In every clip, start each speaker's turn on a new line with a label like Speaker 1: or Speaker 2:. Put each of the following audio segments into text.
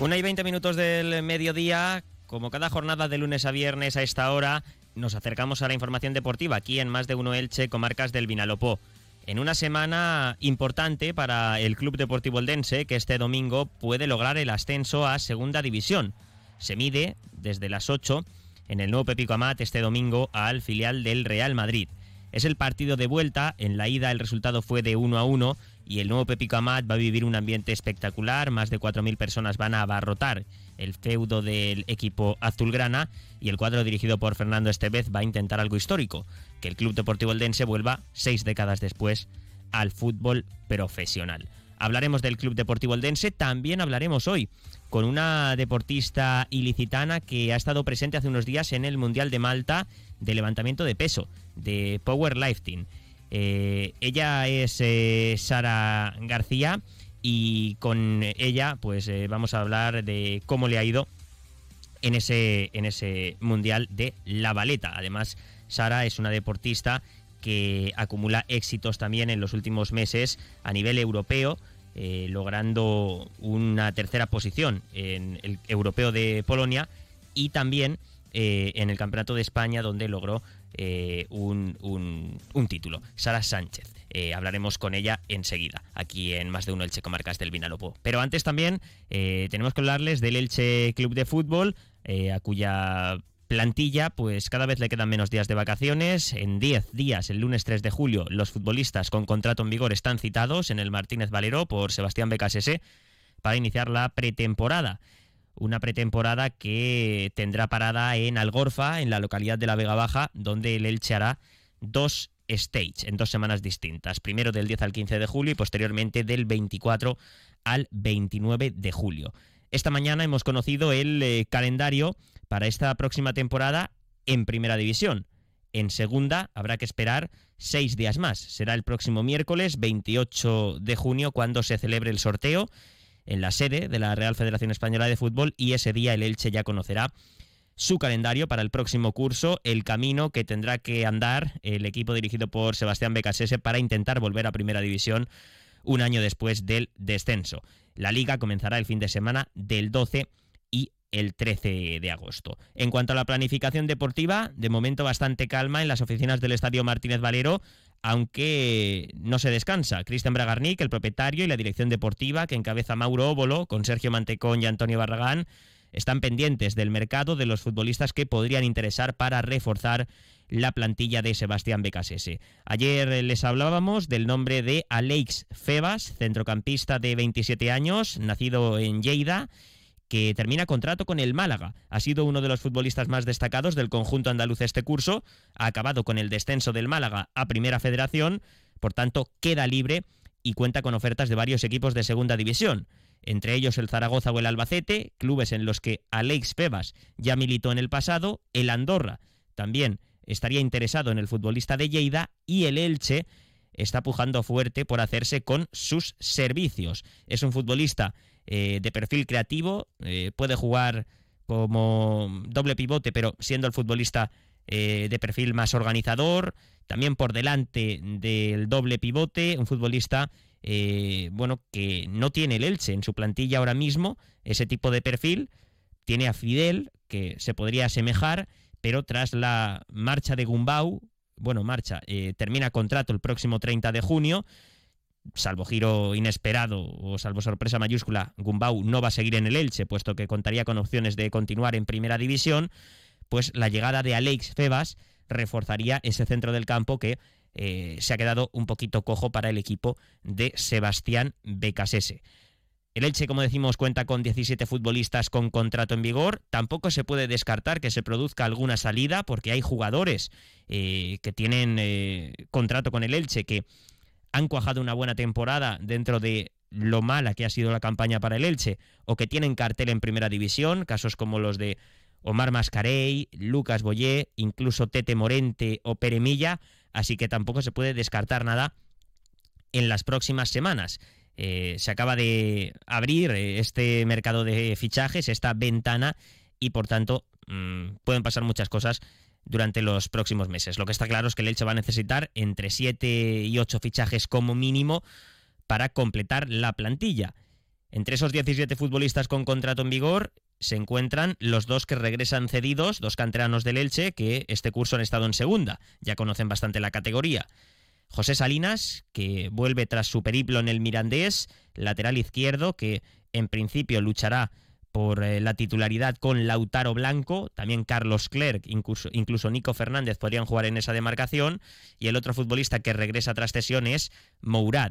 Speaker 1: Una y veinte minutos del mediodía, como cada jornada de lunes a viernes a esta hora, nos acercamos a la información deportiva aquí en Más de Uno Elche, comarcas del Vinalopó. En una semana importante para el Club Deportivo Eldense, que este domingo puede lograr el ascenso a Segunda División. Se mide desde las 8 en el nuevo Pepico Amat este domingo al filial del Real Madrid. Es el partido de vuelta, en la ida el resultado fue de 1 a 1 y el nuevo Pepico Amat va a vivir un ambiente espectacular, más de 4.000 personas van a abarrotar el feudo del equipo azulgrana y el cuadro dirigido por Fernando Estevez va a intentar algo histórico, que el Club Deportivo Eldense vuelva seis décadas después al fútbol profesional. Hablaremos del Club Deportivo Eldense, también hablaremos hoy con una deportista ilicitana que ha estado presente hace unos días en el Mundial de Malta de levantamiento de peso, de Powerlifting. Eh, ella es eh, Sara García y con ella pues eh, vamos a hablar de cómo le ha ido en ese, en ese Mundial de la Baleta. Además, Sara es una deportista que acumula éxitos también en los últimos meses a nivel europeo, logrando una tercera posición en el europeo de Polonia y también en el Campeonato de España, donde logró eh, un, un, título. Sara Sánchez. Eh, hablaremos con ella enseguida, aquí en Más de Uno Elche Comarcas del Vinalopó. Pero antes también eh, tenemos que hablarles del Elche Club de Fútbol, a cuya plantilla, pues cada vez le quedan menos días de vacaciones. En 10 días, el lunes 3 de julio, los futbolistas con contrato en vigor están citados en el Martínez Valero por Sebastián Becasese para iniciar la pretemporada una pretemporada que tendrá parada en Algorfa, en la localidad de la Vega Baja, donde el Elche hará dos stage en dos semanas distintas, primero del 10 al 15 de julio y posteriormente del 24 al 29 de julio. Esta mañana hemos conocido el eh, calendario para esta próxima temporada en Primera División. En segunda habrá que esperar seis días más. Será el próximo miércoles 28 de junio cuando se celebre el sorteo en la sede de la Real Federación Española de Fútbol y ese día el Elche ya conocerá su calendario para el próximo curso, el camino que tendrá que andar el equipo dirigido por Sebastián Becasese para intentar volver a Primera División un año después del descenso. La liga comenzará el fin de semana del 12 y el 13 de agosto. En cuanto a la planificación deportiva, de momento bastante calma en las oficinas del Estadio Martínez Valero, aunque no se descansa. Cristian Bragarnik, el propietario y la dirección deportiva que encabeza Mauro Óbolo, con Sergio Mantecón y Antonio Barragán, están pendientes del mercado de los futbolistas que podrían interesar para reforzar la plantilla de Sebastián Becasese. Ayer les hablábamos del nombre de Alex Febas, centrocampista de 27 años, nacido en Lleida que termina contrato con el Málaga. Ha sido uno de los futbolistas más destacados del conjunto andaluz este curso, ha acabado con el descenso del Málaga a Primera Federación, por tanto queda libre y cuenta con ofertas de varios equipos de Segunda División, entre ellos el Zaragoza o el Albacete, clubes en los que Alex Pebas ya militó en el pasado, el Andorra también estaría interesado en el futbolista de Lleida y el Elche está pujando fuerte por hacerse con sus servicios. Es un futbolista eh, de perfil creativo, eh, puede jugar como doble pivote, pero siendo el futbolista eh, de perfil más organizador, también por delante del doble pivote, un futbolista bueno que no tiene el Elche en su plantilla ahora mismo, ese tipo de perfil, tiene a Fidel, que se podría asemejar, pero tras la marcha de Gumbau, bueno, marcha, termina contrato el próximo 30 de junio, salvo giro inesperado o salvo sorpresa mayúscula, Gumbau no va a seguir en el Elche, puesto que contaría con opciones de continuar en primera división, pues la llegada de Alex Febas reforzaría ese centro del campo que eh, se ha quedado un poquito cojo para el equipo de Sebastián Becasese. El Elche, como decimos, cuenta con 17 futbolistas con contrato en vigor. Tampoco se puede descartar que se produzca alguna salida porque hay jugadores eh, que tienen eh, contrato con el Elche que han cuajado una buena temporada dentro de lo mala que ha sido la campaña para el Elche o que tienen cartel en primera división, casos como los de Omar Mascarey, Lucas Boyé, incluso Tete Morente o Peremilla, así que tampoco se puede descartar nada en las próximas semanas. Eh, se acaba de abrir eh, este mercado de fichajes, esta ventana, y por tanto mm, pueden pasar muchas cosas durante los próximos meses. Lo que está claro es que el Elche va a necesitar entre 7 y 8 fichajes como mínimo para completar la plantilla. Entre esos 17 futbolistas con contrato en vigor se encuentran los dos que regresan cedidos, dos canteranos del Elche, que este curso han estado en segunda, ya conocen bastante la categoría. José Salinas, que vuelve tras su periplo en el Mirandés, lateral izquierdo, que en principio luchará por eh, la titularidad con Lautaro Blanco, también Carlos Clerc, incluso, Nico Fernández podrían jugar en esa demarcación, y el otro futbolista que regresa tras cesión es Mourad,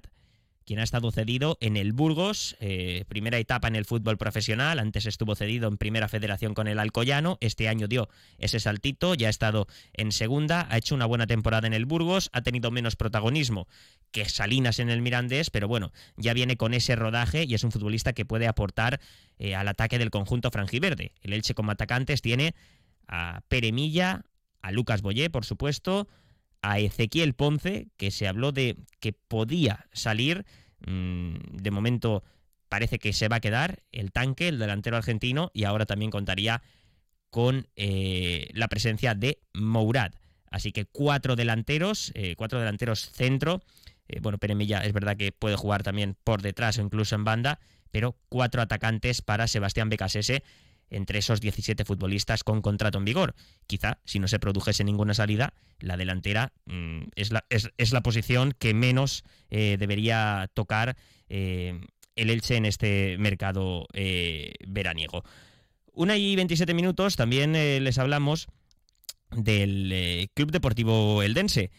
Speaker 1: quien ha estado cedido en el Burgos, eh, primera etapa en el fútbol profesional, antes estuvo cedido en primera federación con el Alcoyano, este año dio ese saltito, ya ha estado en segunda, ha hecho una buena temporada en el Burgos, ha tenido menos protagonismo que Salinas en el Mirandés, pero bueno, ya viene con ese rodaje y es un futbolista que puede aportar eh, al ataque del conjunto franjiverde. El Elche como atacantes tiene a Peremilla, a Lucas Boyé, por supuesto, a Ezequiel Ponce, que se habló de que podía salir. Mm, de momento parece que se va a quedar el tanque, el delantero argentino, y ahora también contaría con eh, la presencia de Mourad. Así que cuatro delanteros, eh, cuatro delanteros centro. Eh, bueno, Peremilla es verdad que puede jugar también por detrás o incluso en banda, pero cuatro atacantes para Sebastián Becasese entre esos 17 futbolistas con contrato en vigor. Quizá, si no se produjese ninguna salida, la delantera mm, es, la, es, la, posición que menos eh, debería tocar eh, el Elche en este mercado eh, veraniego. Una y 27 minutos, también les hablamos del Club Deportivo Eldense.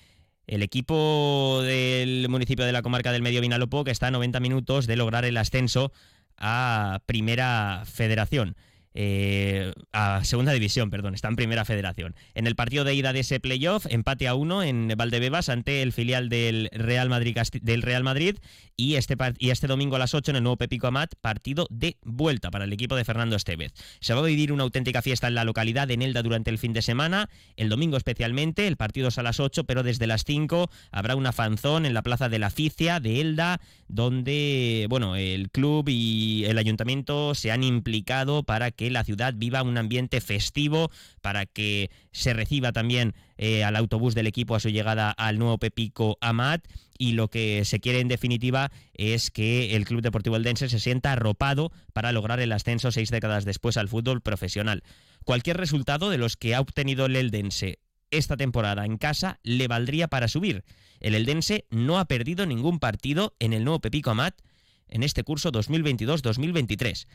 Speaker 1: El equipo del municipio de la comarca del Medio Vinalopó que está a 90 minutos de lograr el ascenso a Primera Federación. Eh, a segunda división, perdón, está en primera federación. En el partido de ida de ese playoff, empate a uno en Valdebebas ante el filial del Real Madrid, del Real Madrid y, este, y este domingo a las 8 en el nuevo Pepico Amat, partido de vuelta para el equipo de Fernando Estevez. Se va a vivir una auténtica fiesta en la localidad de Nelda durante el fin de semana, el domingo especialmente, el partido es a las 8, pero desde las 5 habrá una fanzón en la plaza de la Ficia de Elda, donde, bueno, el club y el ayuntamiento se han implicado para que la ciudad viva un ambiente festivo, para que se reciba también eh, al autobús del equipo a su llegada al nuevo Pepico Amat y lo que se quiere en definitiva es que el Club Deportivo Eldense se sienta arropado para lograr el ascenso seis décadas después al fútbol profesional. Cualquier resultado de los que ha obtenido el Eldense esta temporada en casa le valdría para subir. El Eldense no ha perdido ningún partido en el nuevo Pepico Amat en este curso 2022-2023.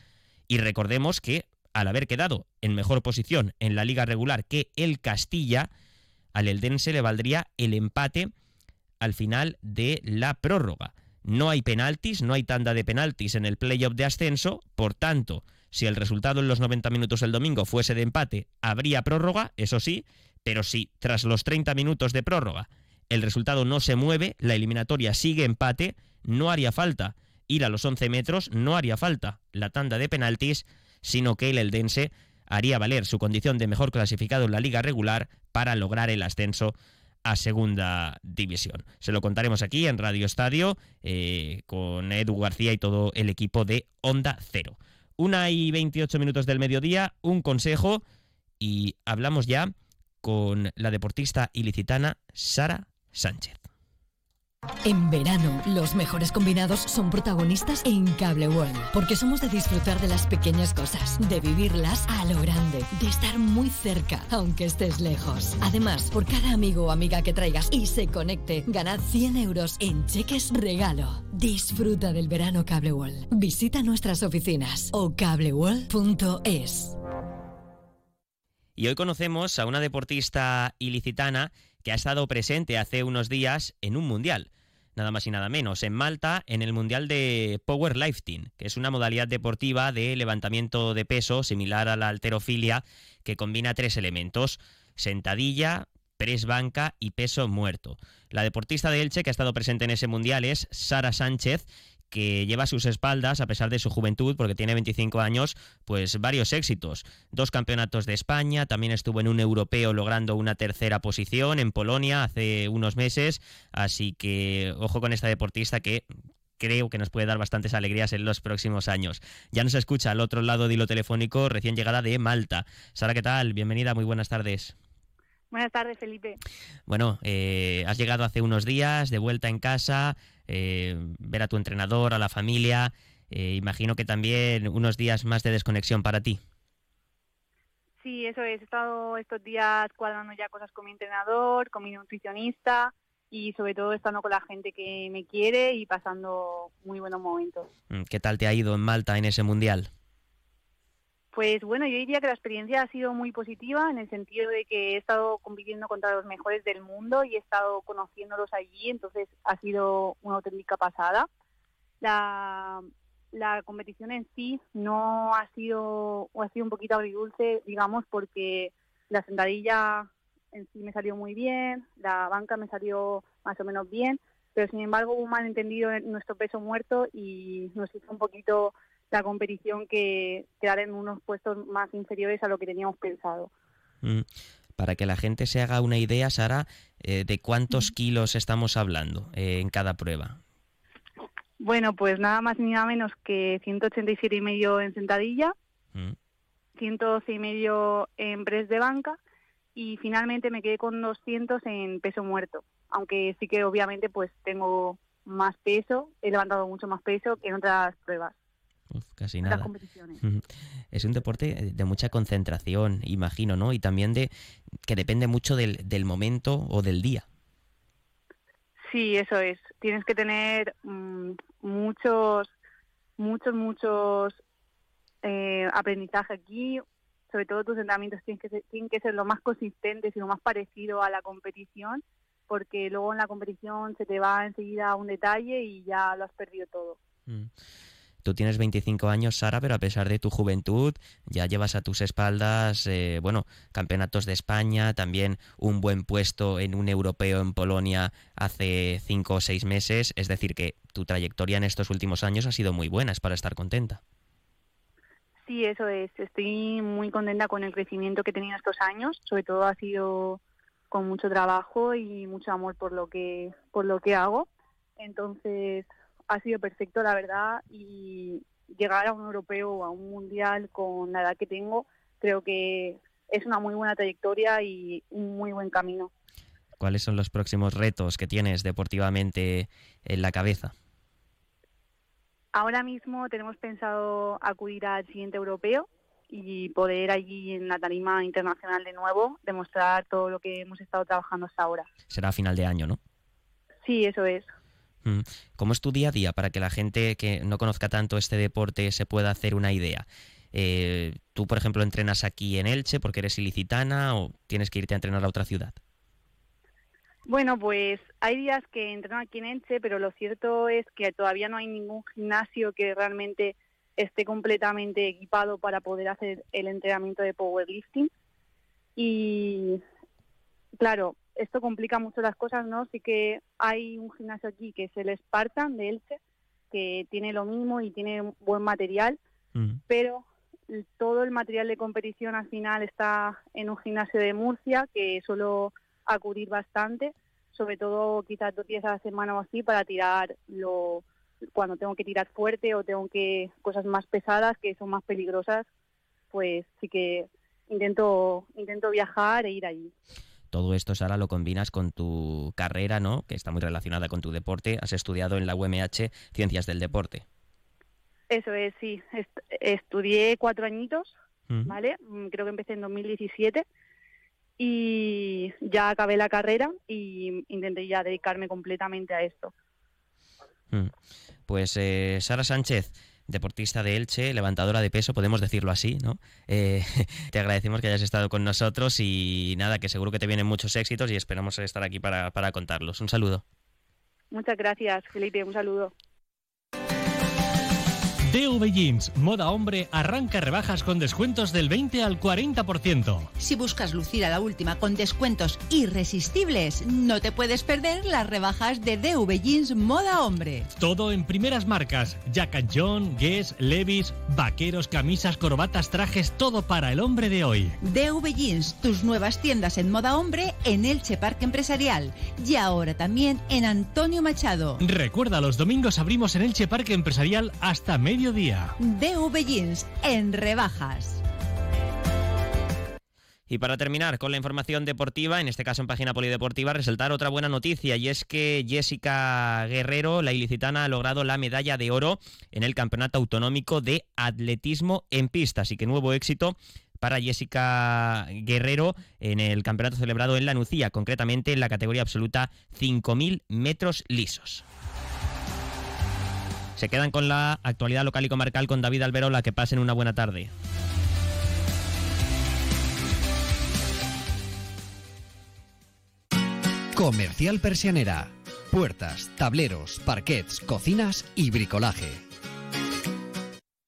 Speaker 1: Y recordemos que al haber quedado en mejor posición en la liga regular que el Castilla, al Eldense le valdría el empate al final de la prórroga. No hay penaltis, no hay tanda de penaltis en el playoff de ascenso, por tanto, si el resultado en los 90 minutos del domingo fuese de empate, habría prórroga, eso sí, pero si tras los 30 minutos de prórroga el resultado no se mueve, la eliminatoria sigue empate, no haría falta ir a los 11 metros, no haría falta la tanda de penaltis sino que el Eldense haría valer su condición de mejor clasificado en la liga regular para lograr el ascenso a segunda división. Se lo contaremos aquí en Radio Estadio eh, con Edu García y todo el equipo de Onda Cero. Una y 28 minutos del mediodía, un consejo y hablamos ya con la deportista ilicitana Sara Sánchez.
Speaker 2: En verano, los mejores combinados son protagonistas en Cable World, porque somos de disfrutar de las pequeñas cosas, de vivirlas a lo grande, de estar muy cerca, aunque estés lejos. Además, por cada amigo o amiga que traigas y se conecte, ganad 100 euros en cheques regalo. Disfruta del verano Cable World. Visita nuestras oficinas o cableworld.es.
Speaker 1: Y hoy conocemos a una deportista ilicitana que ha estado presente hace unos días en un mundial nada más y nada menos, en Malta, en el Mundial de Powerlifting, que es una modalidad deportiva de levantamiento de peso similar a la alterofilia, que combina tres elementos, sentadilla, press banca y peso muerto. La deportista de Elche que ha estado presente en ese mundial es Sara Sánchez que lleva a sus espaldas, a pesar de su juventud, porque tiene 25 años, pues varios éxitos. Dos campeonatos de España, también estuvo en un europeo logrando una tercera posición en Polonia hace unos meses, así que ojo con esta deportista que creo que nos puede dar bastantes alegrías en los próximos años. Ya nos escucha al otro lado de hilo telefónico, recién llegada de Malta. Sara, ¿qué tal? Bienvenida, muy buenas tardes.
Speaker 3: Buenas tardes, Felipe.
Speaker 1: Bueno, eh, has llegado hace unos días, de vuelta en casa, eh, ver a tu entrenador, a la familia. Eh, imagino que también unos días más de desconexión para ti.
Speaker 3: Sí, eso es. He estado estos días cuadrando ya cosas con mi entrenador, con mi nutricionista y sobre todo estando con la gente que me quiere y pasando muy buenos momentos.
Speaker 1: Mm, ¿Qué tal te ha ido en Malta en ese mundial?
Speaker 3: Pues bueno, yo diría que la experiencia ha sido muy positiva en el sentido de que he estado compitiendo contra los mejores del mundo y he estado conociéndolos allí, entonces ha sido una auténtica pasada. La, la competición en sí no ha sido, o ha sido un poquito agridulce, digamos, porque la sentadilla en sí me salió muy bien, la banca me salió más o menos bien, pero sin embargo hubo un malentendido en nuestro peso muerto y nos hizo un poquito la competición que quedar en unos puestos más inferiores a lo que teníamos pensado.
Speaker 1: Mm. Para que la gente se haga una idea, Sara, eh, de cuántos kilos estamos hablando eh, en cada prueba.
Speaker 3: Bueno, pues nada más ni nada menos que 187 y medio en sentadilla, 112 mm. y medio en press de banca y finalmente me quedé con 200 en peso muerto, aunque sí que obviamente pues tengo más peso, he levantado mucho más peso que en otras pruebas.
Speaker 1: Casi nada. Es un deporte de mucha concentración, imagino, ¿no? Y también de que depende mucho del, del momento o del día.
Speaker 3: Sí, eso es. Tienes que tener mm, muchos, muchos, muchos eh, aprendizaje aquí. Sobre todo tus entrenamientos tienen que, ser, tienen que ser lo más consistentes y lo más parecido a la competición, porque luego en la competición se te va enseguida un detalle y ya lo has perdido todo. Mm.
Speaker 1: Tú tienes 25 años, Sara, pero a pesar de tu juventud, ya llevas a tus espaldas, eh, bueno, campeonatos de España, también un buen puesto en un europeo en Polonia hace 5 o 6 meses. Es decir, que tu trayectoria en estos últimos años ha sido muy buena, es para estar contenta.
Speaker 3: Sí, eso es. Estoy muy contenta con el crecimiento que he tenido estos años. Sobre todo ha sido con mucho trabajo y mucho amor por lo que por lo que hago. Entonces, ha sido perfecto, la verdad, y llegar a un europeo o a un mundial con la edad que tengo, creo que es una muy buena trayectoria y un muy buen camino.
Speaker 1: ¿Cuáles son los próximos retos que tienes deportivamente en la cabeza?
Speaker 3: Ahora mismo tenemos pensado acudir al siguiente europeo y poder allí en la tarima internacional de nuevo demostrar todo lo que hemos estado trabajando hasta ahora.
Speaker 1: Será a final de año, ¿no?
Speaker 3: Sí, eso es.
Speaker 1: Mm. ¿Cómo es tu día a día para que la gente que no conozca tanto este deporte se pueda hacer una idea? Eh, ¿Tú, por ejemplo, entrenas aquí en Elche porque eres ilicitana o tienes que irte a entrenar a otra ciudad?
Speaker 3: Bueno, pues hay días que entreno aquí en Elche, pero lo cierto es que todavía no hay ningún gimnasio que realmente esté completamente equipado para poder hacer el entrenamiento de powerlifting. Y claro, esto complica mucho las cosas, ¿no? Sí que hay un gimnasio aquí que es el Spartan de Elche, que tiene lo mismo y tiene buen material, mm. pero todo el material de competición al final está en un gimnasio de Murcia, que suelo acudir bastante, sobre todo quizás dos días a la semana o así, para tirar lo cuando tengo que tirar fuerte o tengo que cosas más pesadas que son más peligrosas, pues sí que intento intento viajar e ir allí
Speaker 1: todo esto, Sara, lo combinas con tu carrera, ¿no? Que está muy relacionada con tu deporte. Has estudiado en la UMH Ciencias del Deporte.
Speaker 3: Eso es, sí. estudié cuatro añitos, ¿vale? Mm, creo que empecé en 2017 y ya acabé la carrera y intenté ya dedicarme completamente a esto.
Speaker 1: Pues eh, Sara Sánchez, deportista de Elche, levantadora de peso, podemos decirlo así, ¿no? Eh, te agradecemos que hayas estado con nosotros y nada, que seguro que te vienen muchos éxitos y esperamos estar aquí para, para contarlos. Un saludo.
Speaker 3: Muchas gracias, Felipe. Un saludo.
Speaker 4: DV Jeans, moda hombre, arranca rebajas con descuentos del 20 al 40%.
Speaker 5: Si buscas lucir a la última con descuentos irresistibles, no te puedes perder las rebajas de DV Jeans Moda Hombre.
Speaker 4: Todo en primeras marcas: Jack John, Guess, Levis, vaqueros, camisas, corbatas, trajes, todo para el hombre de hoy.
Speaker 5: DV Jeans, tus nuevas tiendas en moda hombre en Elche Parque Empresarial y ahora también en Antonio Machado.
Speaker 4: Recuerda, los domingos abrimos en Elche Parque Empresarial hasta medio día.
Speaker 5: DV Jeans en rebajas.
Speaker 1: Y para terminar con la información deportiva, en este caso en página polideportiva, resaltar otra buena noticia y es que Jessica Guerrero, la ilicitana, ha logrado la medalla de oro en el Campeonato Autonómico de Atletismo en pista. Así que nuevo éxito para Jessica Guerrero en el campeonato celebrado en La Nucía, concretamente en la categoría absoluta 5.000 metros lisos. Se quedan con la actualidad local y comarcal con David Alberola. Que pasen una buena tarde.
Speaker 6: Comercial Persianera. Puertas, tableros, parquets, cocinas y bricolaje